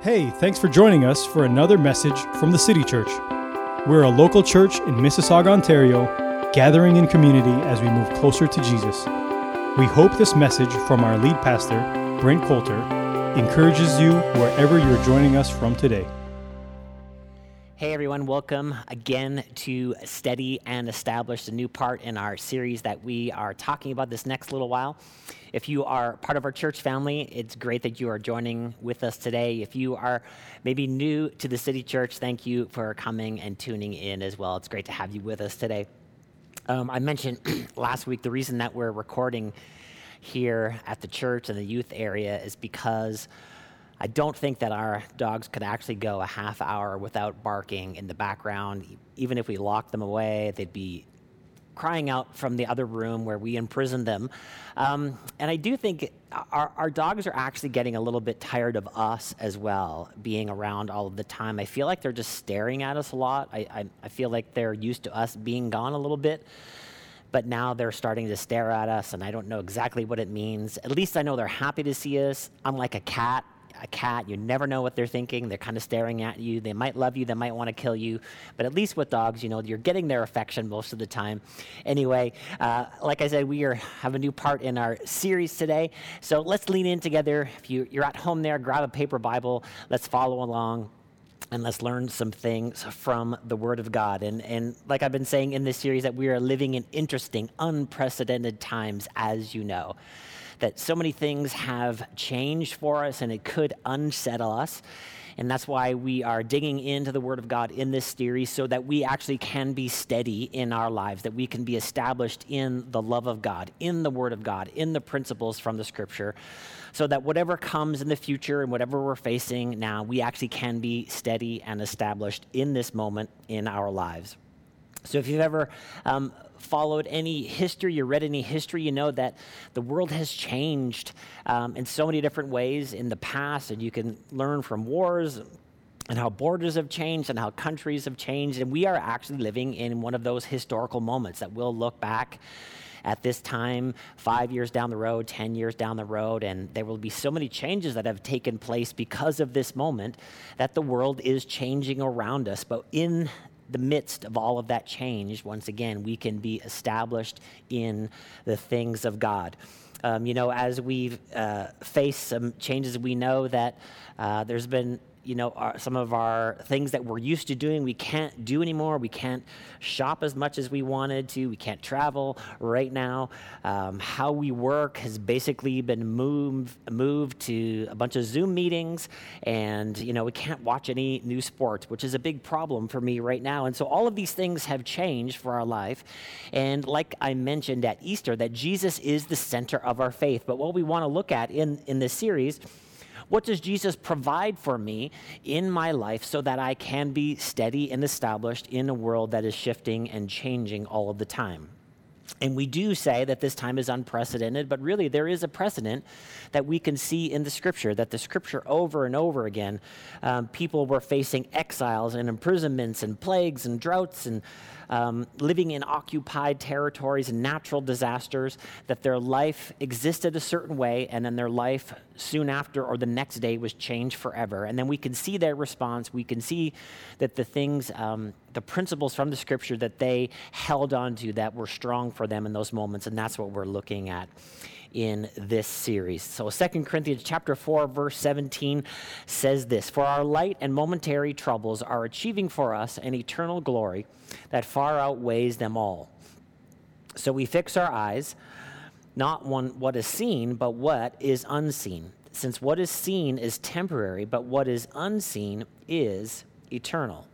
Hey, thanks for joining us for another message from the City Church. We're a local church in Mississauga, Ontario, gathering in community as we move closer to Jesus. We hope this message from our lead pastor, Brent Coulter, encourages you wherever you're joining us from today. Hey everyone, welcome again to Steady and Established, a new part in our series that we are talking about this next little while. If you are part of our church family, it's great that you are joining with us today. If you are maybe new to the City Church, thank you for coming and tuning in as well. It's great to have you with us today. Um, I mentioned last week the reason that we're recording here at the church and the youth area is because I don't think that our dogs could actually go a half hour without barking in the background. Even if we locked them away, they'd be crying out from the other room where we imprisoned them. Um, and I do think our, our, dogs are actually getting a little bit tired of us as well, being around all of the time. I feel like they're just staring at us a lot. I, I, I feel like they're used to us being gone a little bit but now they're starting to stare at us, and I don't know exactly what it means. At least I know they're happy to see us. I'm like a cat, a cat, you never know what they're thinking. They're kind of staring at you. They might love you, they might want to kill you. But at least with dogs, you know, you're getting their affection most of the time. Anyway, uh, like I said, we are, have a new part in our series today. So let's lean in together. If you, you're at home there, grab a paper Bible. Let's follow along and let's learn some things from the Word of God. And, and like I've been saying in this series, that we are living in interesting, unprecedented times, as you know that so many things have changed for us and it could unsettle us. And that's why we are digging into the Word of God in this series so that we actually can be steady in our lives, that we can be established in the love of God, in the Word of God, in the principles from the Scripture, so that whatever comes in the future and whatever we're facing now, we actually can be steady and established in this moment in our lives. So if you've ever um, followed any history, you read any history, you know that the world has changed um, in so many different ways in the past, and you can learn from wars and how borders have changed and how countries have changed. And we are actually living in one of those historical moments that we'll look back at this time, five years down the road, 10 years down the road, and there will be so many changes that have taken place because of this moment that the world is changing around us. But in the midst of all of that change, once again, we can be established in the things of God. Um, you know, as we've uh, faced some changes, we know that uh, there's been you know, our, some of our things that we're used to doing, we can't do anymore. We can't shop as much as we wanted to. We can't travel right now. Um, how we work has basically been moved moved to a bunch of Zoom meetings, and you know, we can't watch any new sports, which is a big problem for me right now. And so, all of these things have changed for our life. And like I mentioned at Easter, that Jesus is the center of our faith. But what we want to look at in in this series what does Jesus provide for me in my life so that I can be steady and established in a world that is shifting and changing all of the time? And we do say that this time is unprecedented, but really there is a precedent that we can see in the scripture, that the scripture over and over again, um, people were facing exiles and imprisonments and plagues and droughts and um, living in occupied territories and natural disasters, that their life existed a certain way, and then their life soon after or the next day was changed forever. And then we can see their response. We can see that the things, um, the principles from the scripture that they held on to that were strong for them in those moments, and that's what we're looking at in this series. So 2 Corinthians chapter 4 verse 17 says this, "For our light and momentary troubles are achieving for us an eternal glory that far outweighs them all." So we fix our eyes not on what is seen, but what is unseen. Since what is seen is temporary, but what is unseen is eternal.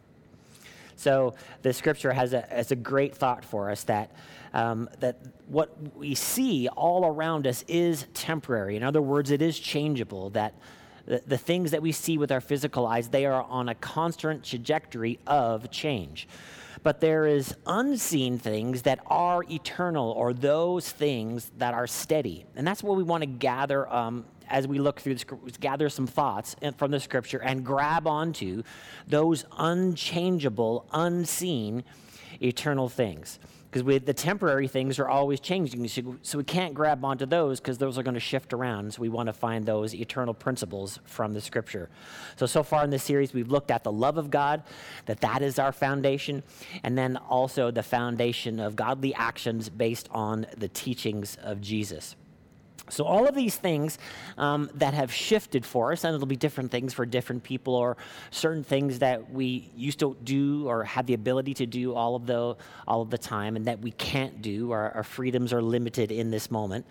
So the scripture has a, has a great thought for us that um, that what we see all around us is temporary. In other words, it is changeable, that the, the things that we see with our physical eyes, they are on a constant trajectory of change but there is unseen things that are eternal or those things that are steady and that's what we want to gather um, as we look through this gather some thoughts from the scripture and grab onto those unchangeable unseen eternal things because the temporary things are always changing. So, so we can't grab onto those because those are going to shift around. So we want to find those eternal principles from the scripture. So, so far in this series, we've looked at the love of God, that that is our foundation, and then also the foundation of godly actions based on the teachings of Jesus. So, all of these things um, that have shifted for us, and it'll be different things for different people, or certain things that we used to do or had the ability to do all of the, all of the time, and that we can't do, our, our freedoms are limited in this moment.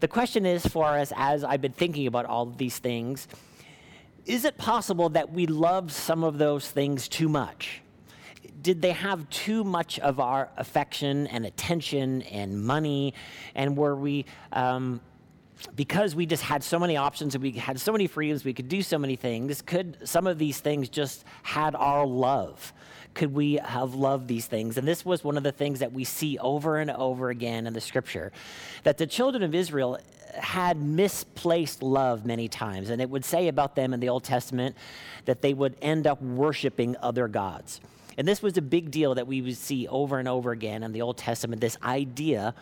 The question is for us, as I've been thinking about all of these things, is it possible that we loved some of those things too much? Did they have too much of our affection and attention and money? And were we. Um, because we just had so many options and we had so many freedoms, we could do so many things, could some of these things just had our love? Could we have loved these things? And this was one of the things that we see over and over again in the scripture that the children of Israel had misplaced love many times. And it would say about them in the Old Testament that they would end up worshiping other gods. And this was a big deal that we would see over and over again in the Old Testament this idea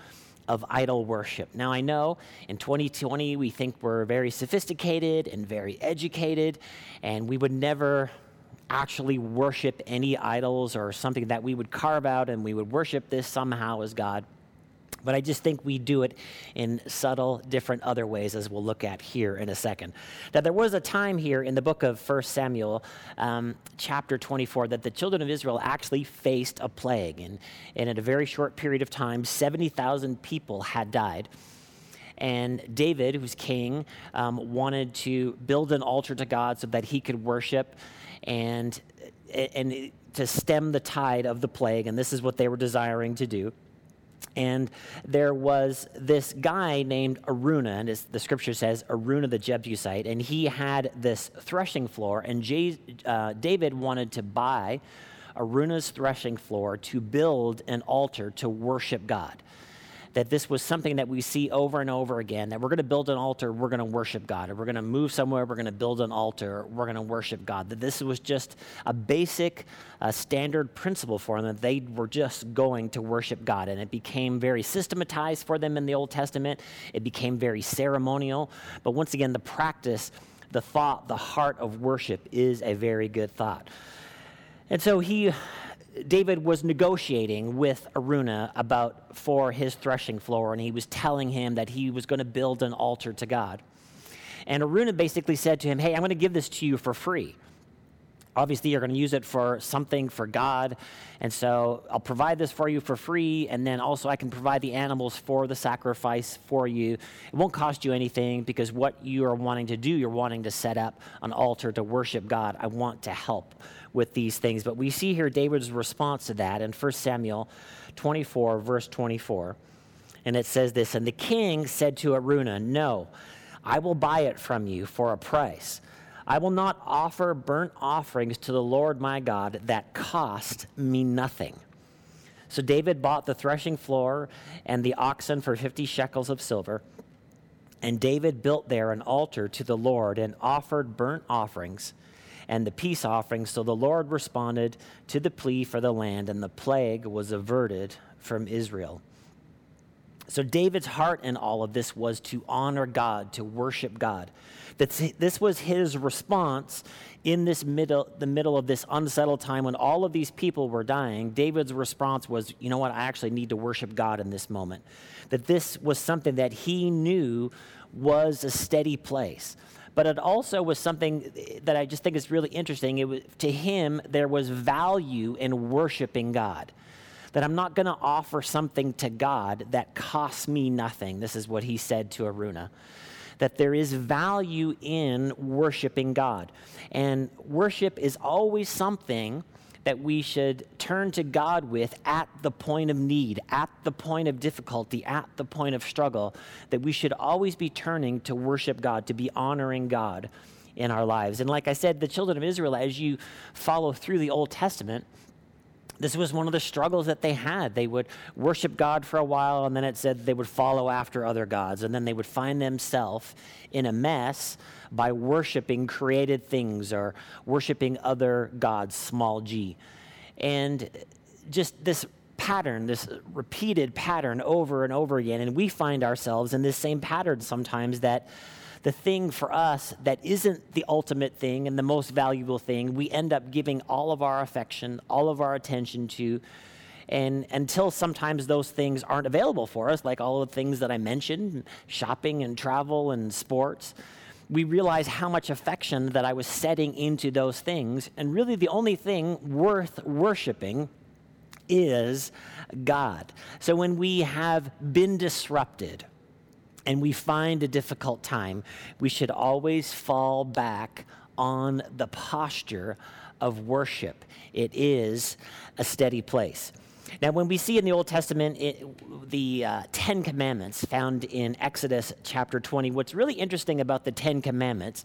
of idol worship. Now, I know in 2020 we think we're very sophisticated and very educated, and we would never actually worship any idols or something that we would carve out and we would worship this somehow as God. But I just think we do it in subtle, different other ways, as we'll look at here in a second. Now, there was a time here in the book of 1 Samuel, um, chapter 24, that the children of Israel actually faced a plague. And, and in a very short period of time, 70,000 people had died. And David, who's king, um, wanted to build an altar to God so that he could worship and, and to stem the tide of the plague. And this is what they were desiring to do. And there was this guy named Aruna, and the scripture says Araunah the Jebusite, and he had this threshing floor, and uh, David wanted to buy Aruna's threshing floor to build an altar to worship God that this was something that we see over and over again that we're going to build an altar, we're going to worship God. Or we're going to move somewhere, we're going to build an altar, we're going to worship God. That this was just a basic, uh, standard principle for them, that they were just going to worship God. And it became very systematized for them in the Old Testament, it became very ceremonial. But once again, the practice, the thought, the heart of worship is a very good thought. And so he David was negotiating with Aruna about for his threshing floor, and he was telling him that he was going to build an altar to God. And Aruna basically said to him, Hey, I'm going to give this to you for free. Obviously, you're going to use it for something for God. And so I'll provide this for you for free. And then also, I can provide the animals for the sacrifice for you. It won't cost you anything because what you are wanting to do, you're wanting to set up an altar to worship God. I want to help with these things. But we see here David's response to that in 1 Samuel 24, verse 24. And it says this And the king said to Aruna, No, I will buy it from you for a price. I will not offer burnt offerings to the Lord my God that cost me nothing. So David bought the threshing floor and the oxen for 50 shekels of silver. And David built there an altar to the Lord and offered burnt offerings and the peace offerings. So the Lord responded to the plea for the land, and the plague was averted from Israel. So David's heart in all of this was to honor God, to worship God. This was his response in this middle, the middle of this unsettled time when all of these people were dying. David's response was, you know what, I actually need to worship God in this moment. That this was something that he knew was a steady place but it also was something eh, that I just think is really interesting. It was, to him, there was value in worshiping God. That I'm not going to offer something to God that costs me nothing. This is what he said to Araunah. That there is value in worshiping God. And worship is always something that we should turn to God with at the point of need, at the point of difficulty, at the point of struggle, that we should always be turning to worship God, to be honoring God in our lives. And like I said, the children of Israel, as you follow through the Old Testament, this was one of the struggles that they had. They would worship God for a while, and then it said they would follow after other gods, and then they would find themselves in a mess by worshiping created things or worshiping other gods, small g. And just this pattern, this repeated pattern over and over again. And we find ourselves in this same pattern sometimes that the thing for us that isn't the ultimate thing and the most valuable thing, we end up giving all of our affection, all of our attention to. And until sometimes those things aren't available for us, like all the things that I mentioned shopping and travel and sports we realize how much affection that I was setting into those things. And really, the only thing worth worshiping is God. So when we have been disrupted and we find a difficult time, we should always fall back on the posture of worship. It is a steady place. Now, when we see in the Old Testament it, the uh, Ten Commandments found in Exodus chapter 20, what's really interesting about the Ten Commandments,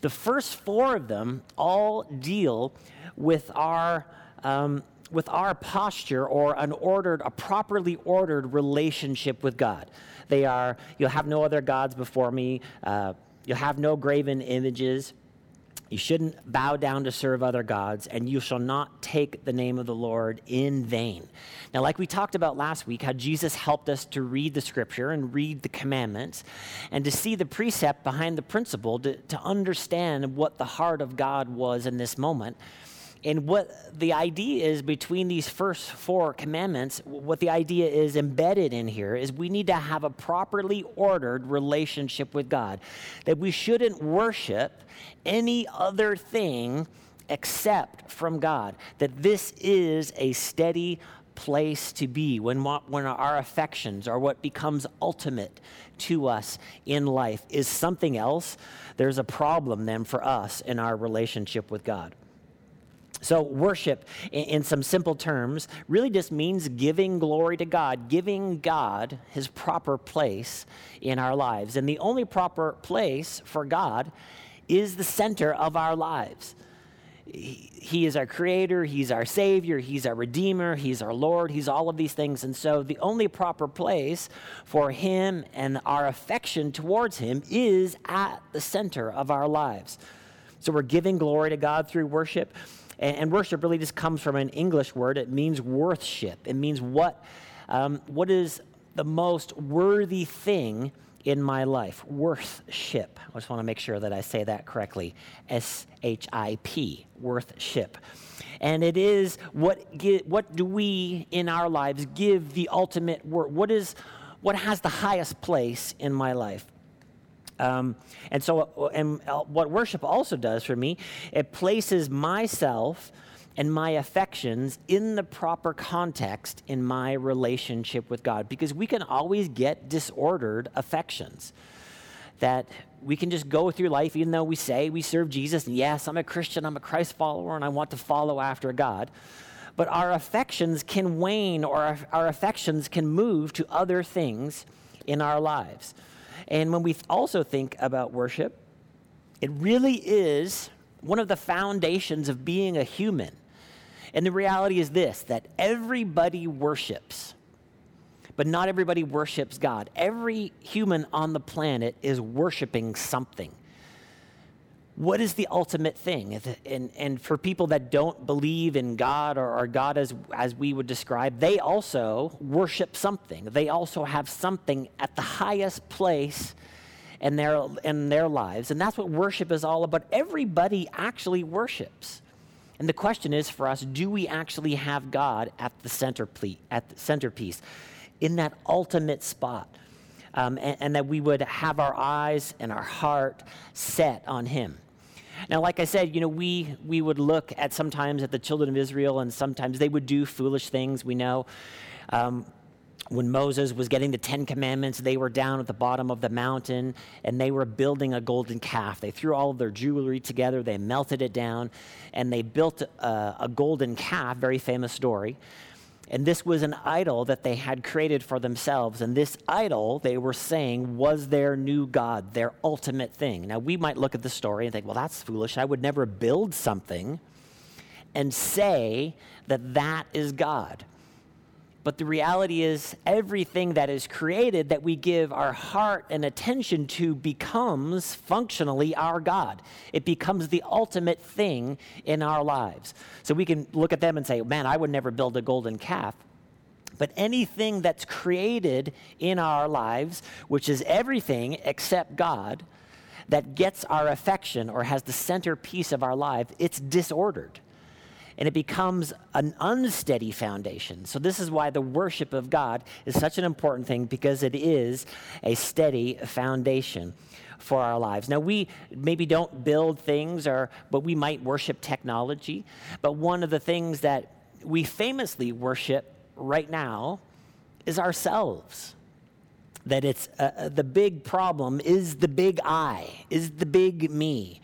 the first four of them all deal with our. Um, with our posture or an ordered, a properly ordered relationship with God. They are, you'll have no other gods before me, uh, you'll have no graven images, you shouldn't bow down to serve other gods, and you shall not take the name of the Lord in vain. Now, like we talked about last week, how Jesus helped us to read the scripture and read the commandments and to see the precept behind the principle, to, to understand what the heart of God was in this moment. And what the idea is between these first four commandments, what the idea is embedded in here is we need to have a properly ordered relationship with God. That we shouldn't worship any other thing except from God. That this is a steady place to be when, when our affections are what becomes ultimate to us in life is something else. There's a problem then for us in our relationship with God. So, worship, in, some simple terms, really just means giving glory to God, giving God his proper place in our lives. And the only proper place for God is the center of our lives. He is our creator, He's our Savior, He's our Redeemer, He's our Lord, He's all of these things. And so, the only proper place for Him and our affection towards Him is at the center of our lives. So, we're giving glory to God through worship. And, and worship really just comes from an English word. It means worthship. It means what, um, what is the most worthy thing in my life. Worthship. I just want to make sure that I say that correctly. S H I P. Worthship. And it is what, what do we in our lives give the ultimate worth? What is what has the highest place in my life? Um, and so, and uh, what worship also does for me, it places myself and my affections in the proper context in my relationship with God. Because we can always get disordered affections. That we can just go through life, even though we say we serve Jesus, and yes, I'm a Christian, I'm a Christ follower, and I want to follow after God. But our affections can wane, or our affections can move to other things in our lives. And when we also think about worship, it really is one of the foundations of being a human. And the reality is this that everybody worships, but not everybody worships God. Every human on the planet is worshiping something what is the ultimate thing? And, and for people that don't believe in God or, or God as, as we would describe, they also worship something. They also have something at the highest place in their, in their lives. And that's what worship is all about. Everybody actually worships. And the question is for us do we actually have God at the, centerpiece, at the centerpiece, in that ultimate spot? Um, and, and that we would have our eyes and our heart set on Him. Now, like I said, you know, we, we would look at sometimes at the children of Israel, and sometimes they would do foolish things, we know. Um, when Moses was getting the Ten Commandments, they were down at the bottom of the mountain and they were building a golden calf. They threw all of their jewelry together, they melted it down, and they built a, a golden calf, very famous story. And this was an idol that they had created for themselves. And this idol, they were saying, was their new God, their ultimate thing. Now, we might look at the story and think, well, that's foolish. I would never build something and say that that is God. But the reality is, everything that is created that we give our heart and attention to becomes functionally our God. It becomes the ultimate thing in our lives. So we can look at them and say, man, I would never build a golden calf. But anything that's created in our lives, which is everything except God, that gets our affection or has the centerpiece of our life, it's disordered. And it becomes an unsteady foundation. So, this is why the worship of God is such an important thing because it is a steady foundation for our lives. Now, we maybe don't build things, or, but we might worship technology. But one of the things that we famously worship right now is ourselves. That it's uh, uh, the big problem is the big I, is the big me.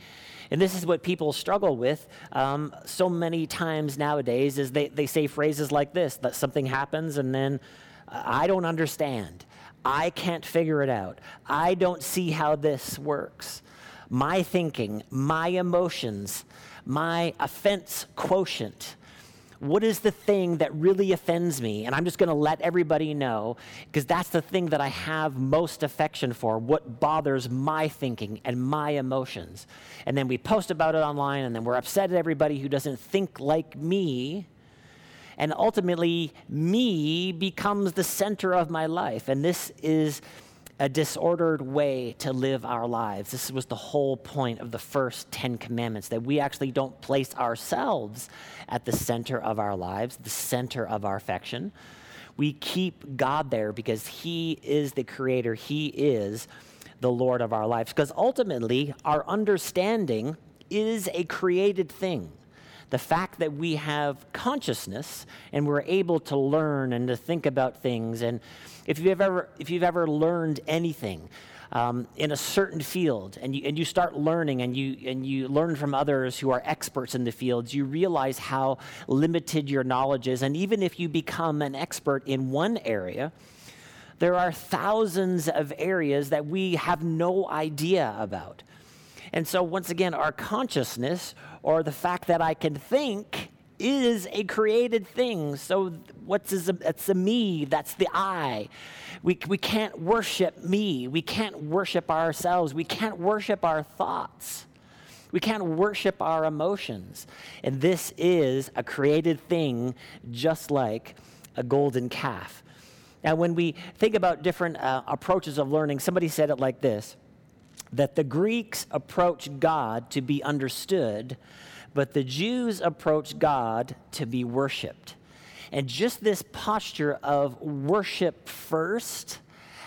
And this is what people struggle with um, so many times nowadays is they, they say phrases like this, that something happens and then I don't understand. I can't figure it out. I don't see how this works. My thinking, my emotions, my offense quotient, what is the thing that really offends me? And I'm just going to let everybody know because that's the thing that I have most affection for, what bothers my thinking and my emotions. And then we post about it online, and then we're upset at everybody who doesn't think like me. And ultimately, me becomes the center of my life. And this is a disordered way to live our lives. This was the whole point of the first 10 commandments that we actually don't place ourselves at the center of our lives, the center of our affection. We keep God there because He is the creator, He is the Lord of our lives. Because ultimately, our understanding is a created thing the fact that we have consciousness and we're able to learn and to think about things. And if you've ever, if you've ever learned anything, um, in a certain field and you, and you start learning and you, and you learn from others who are experts in the fields, you realize how limited your knowledge is. And even if you become an expert in one area, there are thousands of areas that we have no idea about. And so, once again, our consciousness or the fact that I can think is a created thing. So, what's is a, the me, that's the I. We, we can't worship me. We can't worship ourselves. We can't worship our thoughts. We can't worship our emotions. And this is a created thing, just like a golden calf. Now, when we think about different uh, approaches of learning, somebody said it like this that the Greeks approach God to be understood, but the Jews approach God to be worshiped. And just this posture of worship first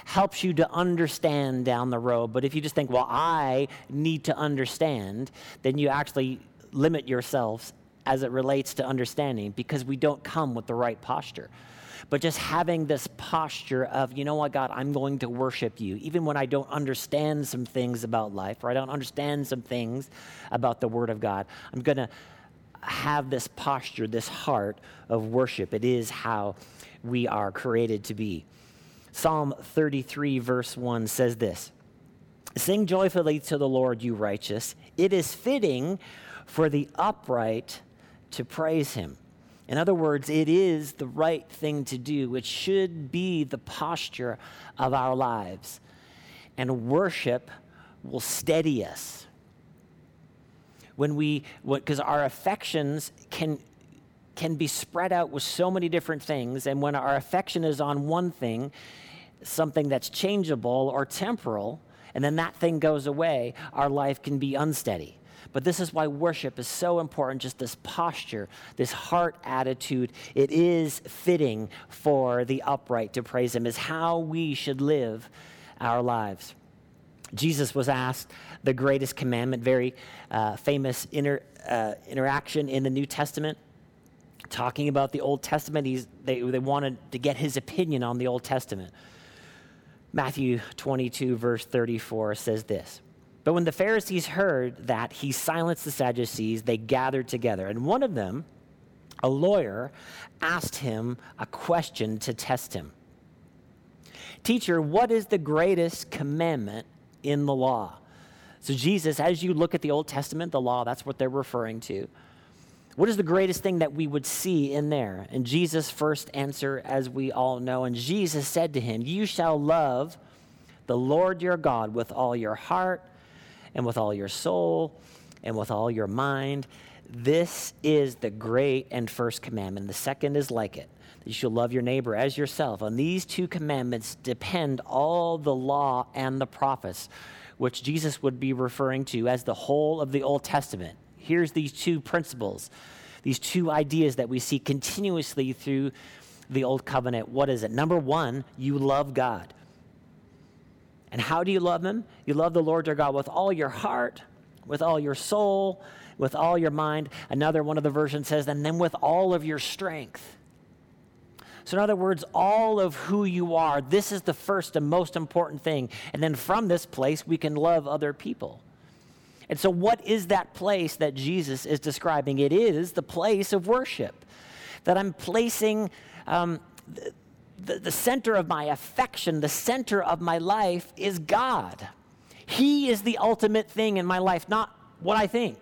helps you to understand down the road. But if you just think, well, I need to understand, then you actually limit yourselves as it relates to understanding because we don't come with the right posture but just having this posture of, you know what, God, I'm going to worship you, even when I don't understand some things about life or I don't understand some things about the Word of God. I'm going to have this posture, this heart of worship. It is how we are created to be. Psalm 33, verse 1 says this Sing joyfully to the Lord, you righteous. It is fitting for the upright to praise him. In other words, it is the right thing to do. It should be the posture of our lives. And worship will steady us. When we, because our affections can, can be spread out with so many different things. And when our affection is on one thing, something that's changeable or temporal, and then that thing goes away, our life can be unsteady. But this is why worship is so important just this posture, this heart attitude. It is fitting for the upright to praise Him, is how we should live our lives. Jesus was asked the greatest commandment, very uh, famous inter, uh, interaction in the New Testament, talking about the Old Testament. He's, they, they wanted to get his opinion on the Old Testament. Matthew 22, verse 34 says this but when the Pharisees heard that he silenced the Sadducees, they gathered together. And one of them, a lawyer, asked him a question to test him Teacher, what is the greatest commandment in the law? So, Jesus, as you look at the Old Testament, the law, that's what they're referring to. What is the greatest thing that we would see in there? And Jesus' first answer, as we all know, and Jesus said to him, You shall love the Lord your God with all your heart and with all your soul and with all your mind. This is the great and first commandment. The second is like it that you shall love your neighbor as yourself. On these two commandments depend all the law and the prophets, which Jesus would be referring to as the whole of the Old Testament. Here's these two principles, these two ideas that we see continuously through the Old Covenant. What is it? Number one, you love God. And how do you love Him? You love the Lord your God with all your heart, with all your soul, with all your mind. Another one of the versions says, and then with all of your strength. So, in other words, all of who you are, this is the first and most important thing. And then from this place, we can love other people. And so, what is that place that Jesus is describing? It is the place of worship, that I'm placing um, the, the, center of my affection, the center of my life is God. He is the ultimate thing in my life, not what I think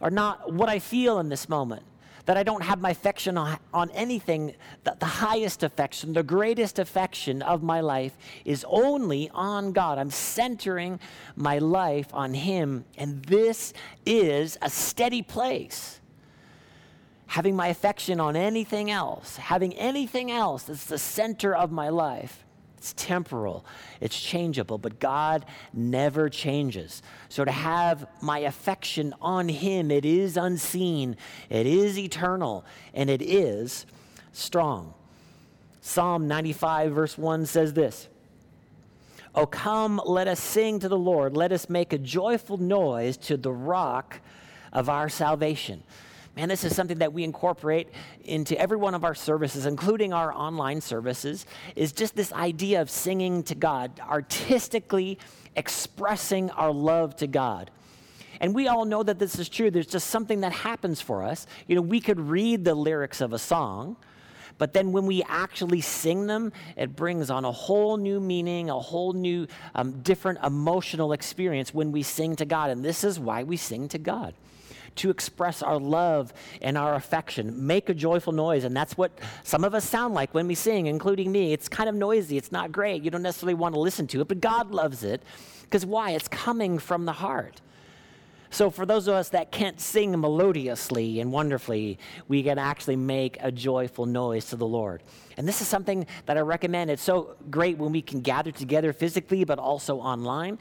or not what I feel in this moment that I don't have my affection on, on anything, that the highest affection, the greatest affection of my life is only on God. I'm centering my life on Him, and this is a steady place. Having my affection on anything else, having anything else that's the center of my life, it's temporal, it's changeable, but God never changes. So to have my affection on Him, it is unseen, it is eternal, and it is strong. Psalm 95, verse 1 says this. Oh, come, let us sing to the Lord. Let us make a joyful noise to the rock of our salvation. Man, this is something that we incorporate into every one of our services, including our online services, is just this idea of singing to God, artistically expressing our love to God. And we all know that this is true. There's just something that happens for us. You know, we could read the lyrics of a song, but then when we actually sing them, it brings on a whole new meaning, a whole new, um, different emotional experience when we sing to God. And this is why we sing to God to express our love and our affection. Make a joyful noise. And that's what some of us sound like when we sing, including me. It's kind of noisy, it's not great. You don't necessarily want to listen to it, but God loves it. Because why? It's coming from the heart. So, for those of us that can't sing melodiously and wonderfully, we can actually make a joyful noise to the Lord. And this is something that I recommend. It's so great when we can gather together physically, but also online.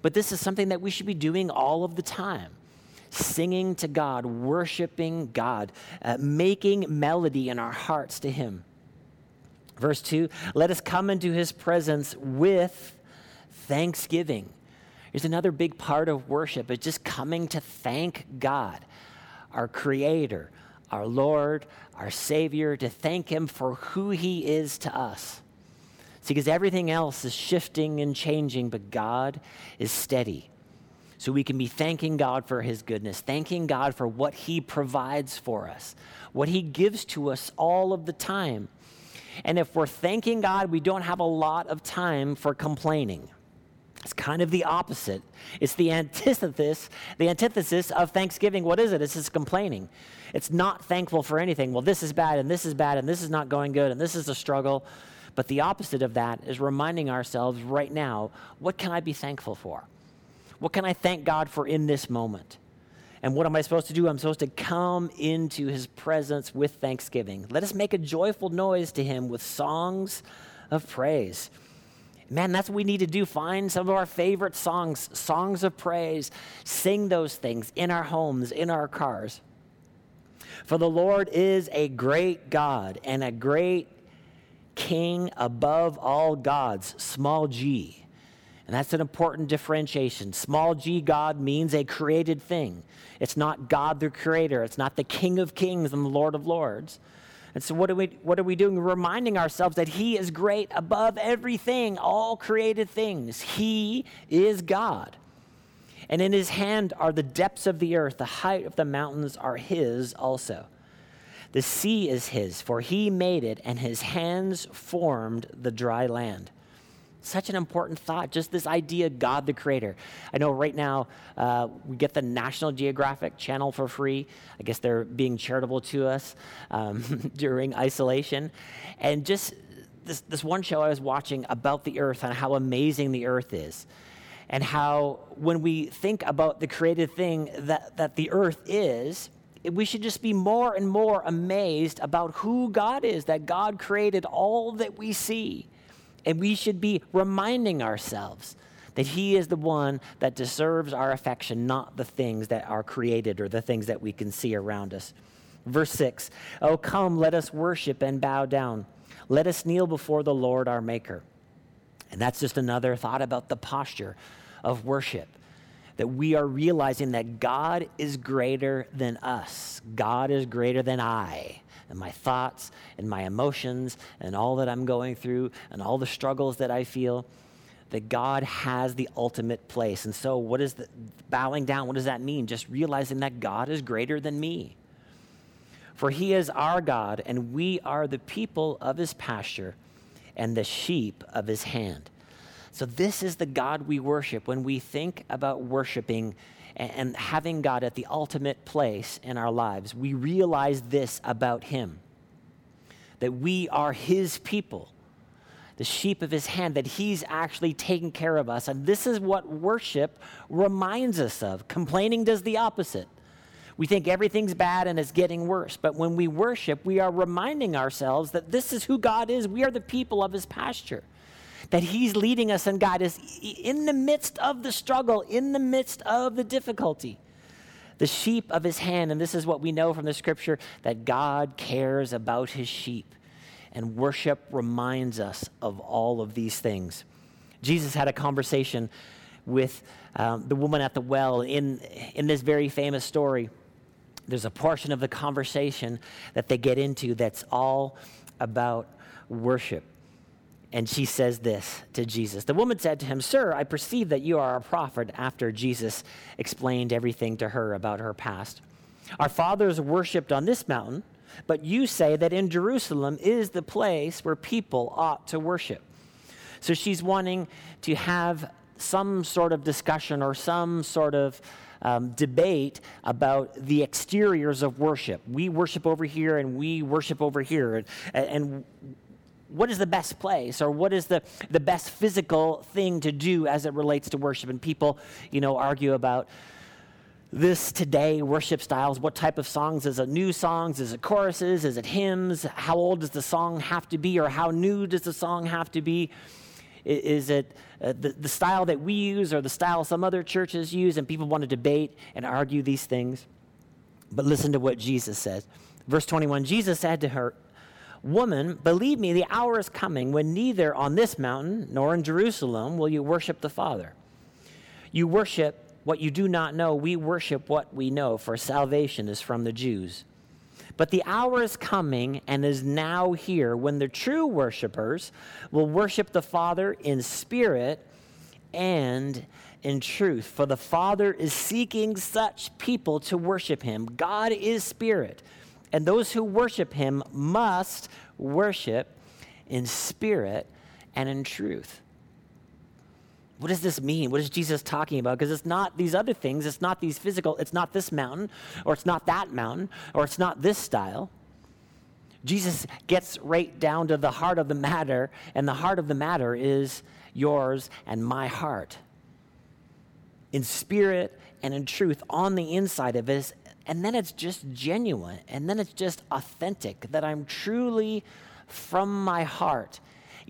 But this is something that we should be doing all of the time singing to God, worshiping God, uh, making melody in our hearts to Him. Verse 2 let us come into His presence with thanksgiving. Here's another big part of worship it's just coming to thank God, our Creator, our Lord, our Savior, to thank Him for who He is to us. See, because everything else is shifting and changing, but God is steady. So we can be thanking God for His goodness, thanking God for what He provides for us, what He gives to us all of the time. And if we're thanking God, we don't have a lot of time for complaining. It's kind of the opposite. It's the antithesis, the antithesis of thanksgiving. What is it? It's just complaining. It's not thankful for anything. Well, this is bad and this is bad and this is not going good and this is a struggle. But the opposite of that is reminding ourselves right now, what can I be thankful for? What can I thank God for in this moment? And what am I supposed to do? I'm supposed to come into his presence with thanksgiving. Let us make a joyful noise to him with songs of praise. Man, that's what we need to do. Find some of our favorite songs, songs of praise. Sing those things in our homes, in our cars. For the Lord is a great God and a great King above all gods, small g. And that's an important differentiation. Small g God means a created thing. It's not God the creator, it's not the King of kings and the Lord of lords. And so, what are, we, what are we doing? Reminding ourselves that He is great above everything, all created things. He is God. And in His hand are the depths of the earth, the height of the mountains are His also. The sea is His, for He made it, and His hands formed the dry land. Such an important thought, just this idea God the creator. I know right now uh, we get the National Geographic channel for free. I guess they're being charitable to us um, during isolation. And just this, this one show I was watching about the earth and how amazing the earth is. and how when we think about the created thing that, that the earth is, we should just be more and more amazed about who God is, that God created all that we see. And we should be reminding ourselves that He is the one that deserves our affection, not the things that are created or the things that we can see around us. Verse 6 Oh, come, let us worship and bow down. Let us kneel before the Lord our Maker. And that's just another thought about the posture of worship. That we are realizing that God is greater than us. God is greater than I and my thoughts and my emotions and all that I'm going through and all the struggles that I feel. That God has the ultimate place. And so, what is the bowing down? What does that mean? Just realizing that God is greater than me. For he is our God, and we are the people of his pasture and the sheep of his hand. So, this is the God we worship when we think about worshiping and having God at the ultimate place in our lives. We realize this about him that we are his people, the sheep of his hand, that he's actually taking care of us. And this is what worship reminds us of. Complaining does the opposite. We think everything's bad and it's getting worse. But when we worship, we are reminding ourselves that this is who God is. We are the people of his pasture. That he's leading us and guide us in the midst of the struggle, in the midst of the difficulty. The sheep of his hand. And this is what we know from the scripture that God cares about his sheep. And worship reminds us of all of these things. Jesus had a conversation with um, the woman at the well in, in this very famous story there's a portion of the conversation that they get into that's all about worship. And she says this to Jesus. The woman said to him, Sir, I perceive that you are a prophet, after Jesus explained everything to her about her past. Our fathers worshiped on this mountain, but you say that in Jerusalem is the place where people ought to worship. So she's wanting to have some sort of discussion or some sort of um, debate about the exteriors of worship. We worship over here and we worship over here. And, and what is the best place or what is the, the best physical thing to do as it relates to worship? And people, you know, argue about this today worship styles what type of songs is it new songs is it choruses is it hymns how old does the song have to be or how new does the song have to be is it uh, the, the style that we use or the style some other churches use? And people want to debate and argue these things. But listen to what Jesus says. Verse 21 Jesus said to her, Woman, believe me, the hour is coming when neither on this mountain nor in Jerusalem will you worship the Father. You worship what you do not know. We worship what we know, for salvation is from the Jews. But the hour is coming and is now here when the true worshipers will worship the Father in spirit and in truth. For the Father is seeking such people to worship him. God is spirit, and those who worship him must worship in spirit and in truth. What does this mean? What is Jesus talking about? Because it's not these other things, it's not these physical, it's not this mountain, or it's not that mountain, or it's not this style. Jesus gets right down to the heart of the matter, and the heart of the matter is yours and my heart. In spirit and in truth, on the inside of it, and then it's just genuine, and then it's just authentic, that I'm truly from my heart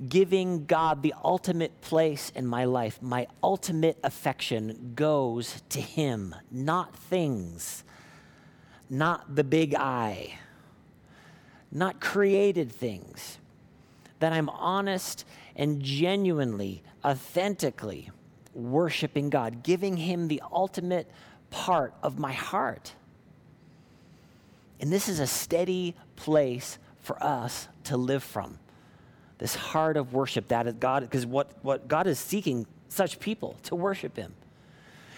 giving God the ultimate place in my life. My ultimate affection goes to Him, not things, not the big I, not created things. That I'm honest and genuinely, authentically worshiping God, giving Him the ultimate part of my heart. And this is a steady place for us to live from this heart of worship that is God, because what, what God is seeking such people to worship Him.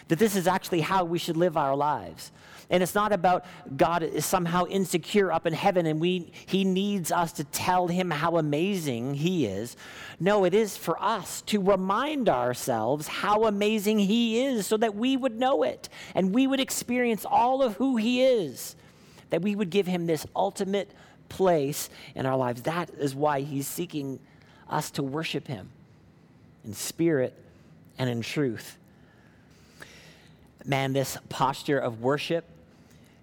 That this is actually how we should live our lives. And it's not about God is somehow insecure up in heaven and we, He needs us to tell Him how amazing He is. No, it is for us to remind ourselves how amazing He is so that we would know it and we would experience all of who He is. That we would give Him this ultimate place in our lives. That is why he's seeking us to worship him in spirit and in truth. Man, this posture of worship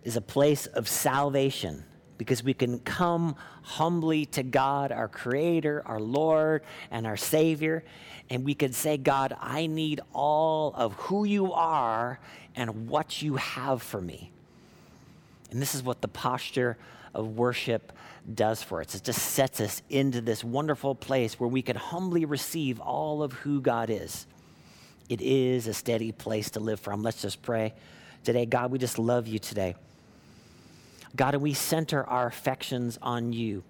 is a place of salvation because we can come humbly to God, our Creator, our Lord, and our Savior, and we can say, God, I need all of who you are and what you have for me. And this is what the posture of worship does for us. It just sets us into this wonderful place where we can humbly receive all of who God is. It is a steady place to live from. Let's just pray today. God, we just love you today. God, and we center our affections on you.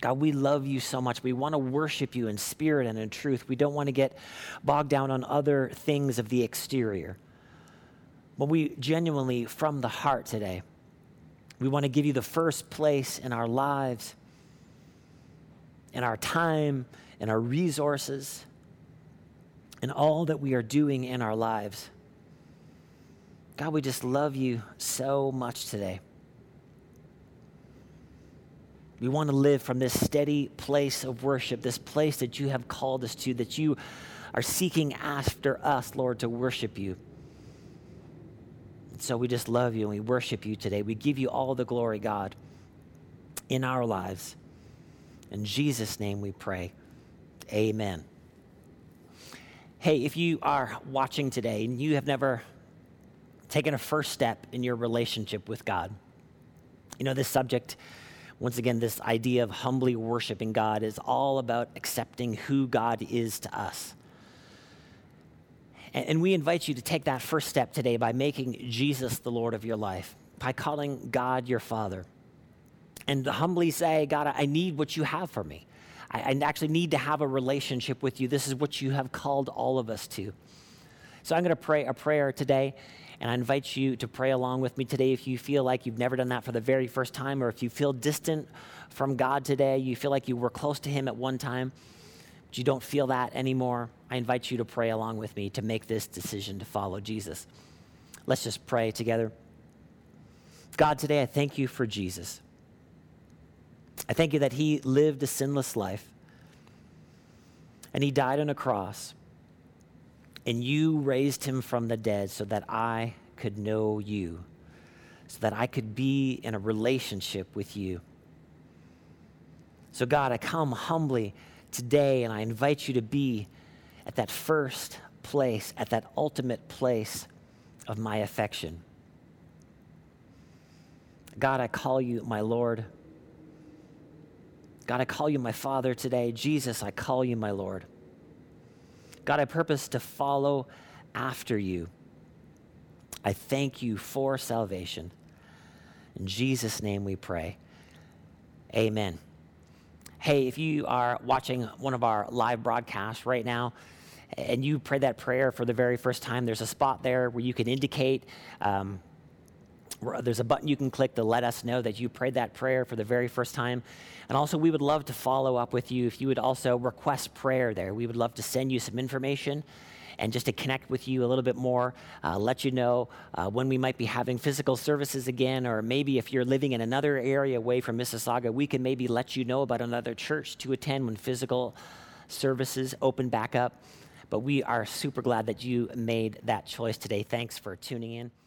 God, we love you so much. We want to worship you in spirit and in truth. We don't want to get bogged down on other things of the exterior. But we genuinely, from the heart today, we want to give you the first place in our lives, in our time, in our resources, in all that we are doing in our lives. God, we just love you so much today. We want to live from this steady place of worship, this place that you have called us to, that you are seeking after us, Lord, to worship you. So we just love you and we worship you today. We give you all the glory, God, in our lives. In Jesus' name we pray. Amen. Hey, if you are watching today and you have never taken a first step in your relationship with God, you know, this subject once again, this idea of humbly worshiping God is all about accepting who God is to us. And we invite you to take that first step today by making Jesus the Lord of your life, by calling God your Father, and humbly say, God, I need what you have for me. I, actually need to have a relationship with you. This is what you have called all of us to. So I'm going to pray a prayer today. And I invite you to pray along with me today if you feel like you've never done that for the very first time, or if you feel distant from God today, you feel like you were close to Him at one time, but you don't feel that anymore. I invite you to pray along with me to make this decision to follow Jesus. Let's just pray together. God, today I thank you for Jesus. I thank you that He lived a sinless life and He died on a cross and you raised him from the dead so that I could know you, so that I could be in a relationship with you. So, God, I come humbly today and I invite you to be at that first place, at that ultimate place of my affection. God, I call you my Lord. God, I call you my Father today. Jesus, I call you my Lord. God, I purpose to follow after you. I thank you for salvation. In Jesus' name we pray. Amen. Hey, if you are watching one of our live broadcasts right now, and you pray that prayer for the very first time, there's a spot there where you can indicate. Um, there's a button you can click to let us know that you prayed that prayer for the very first time. And also, we would love to follow up with you if you would also request prayer there. We would love to send you some information and just to connect with you a little bit more, uh, let you know uh, when we might be having physical services again, or maybe if you're living in another area away from Mississauga, we can maybe let you know about another church to attend when physical services open back up. But we are super glad that you made that choice today. Thanks for tuning in.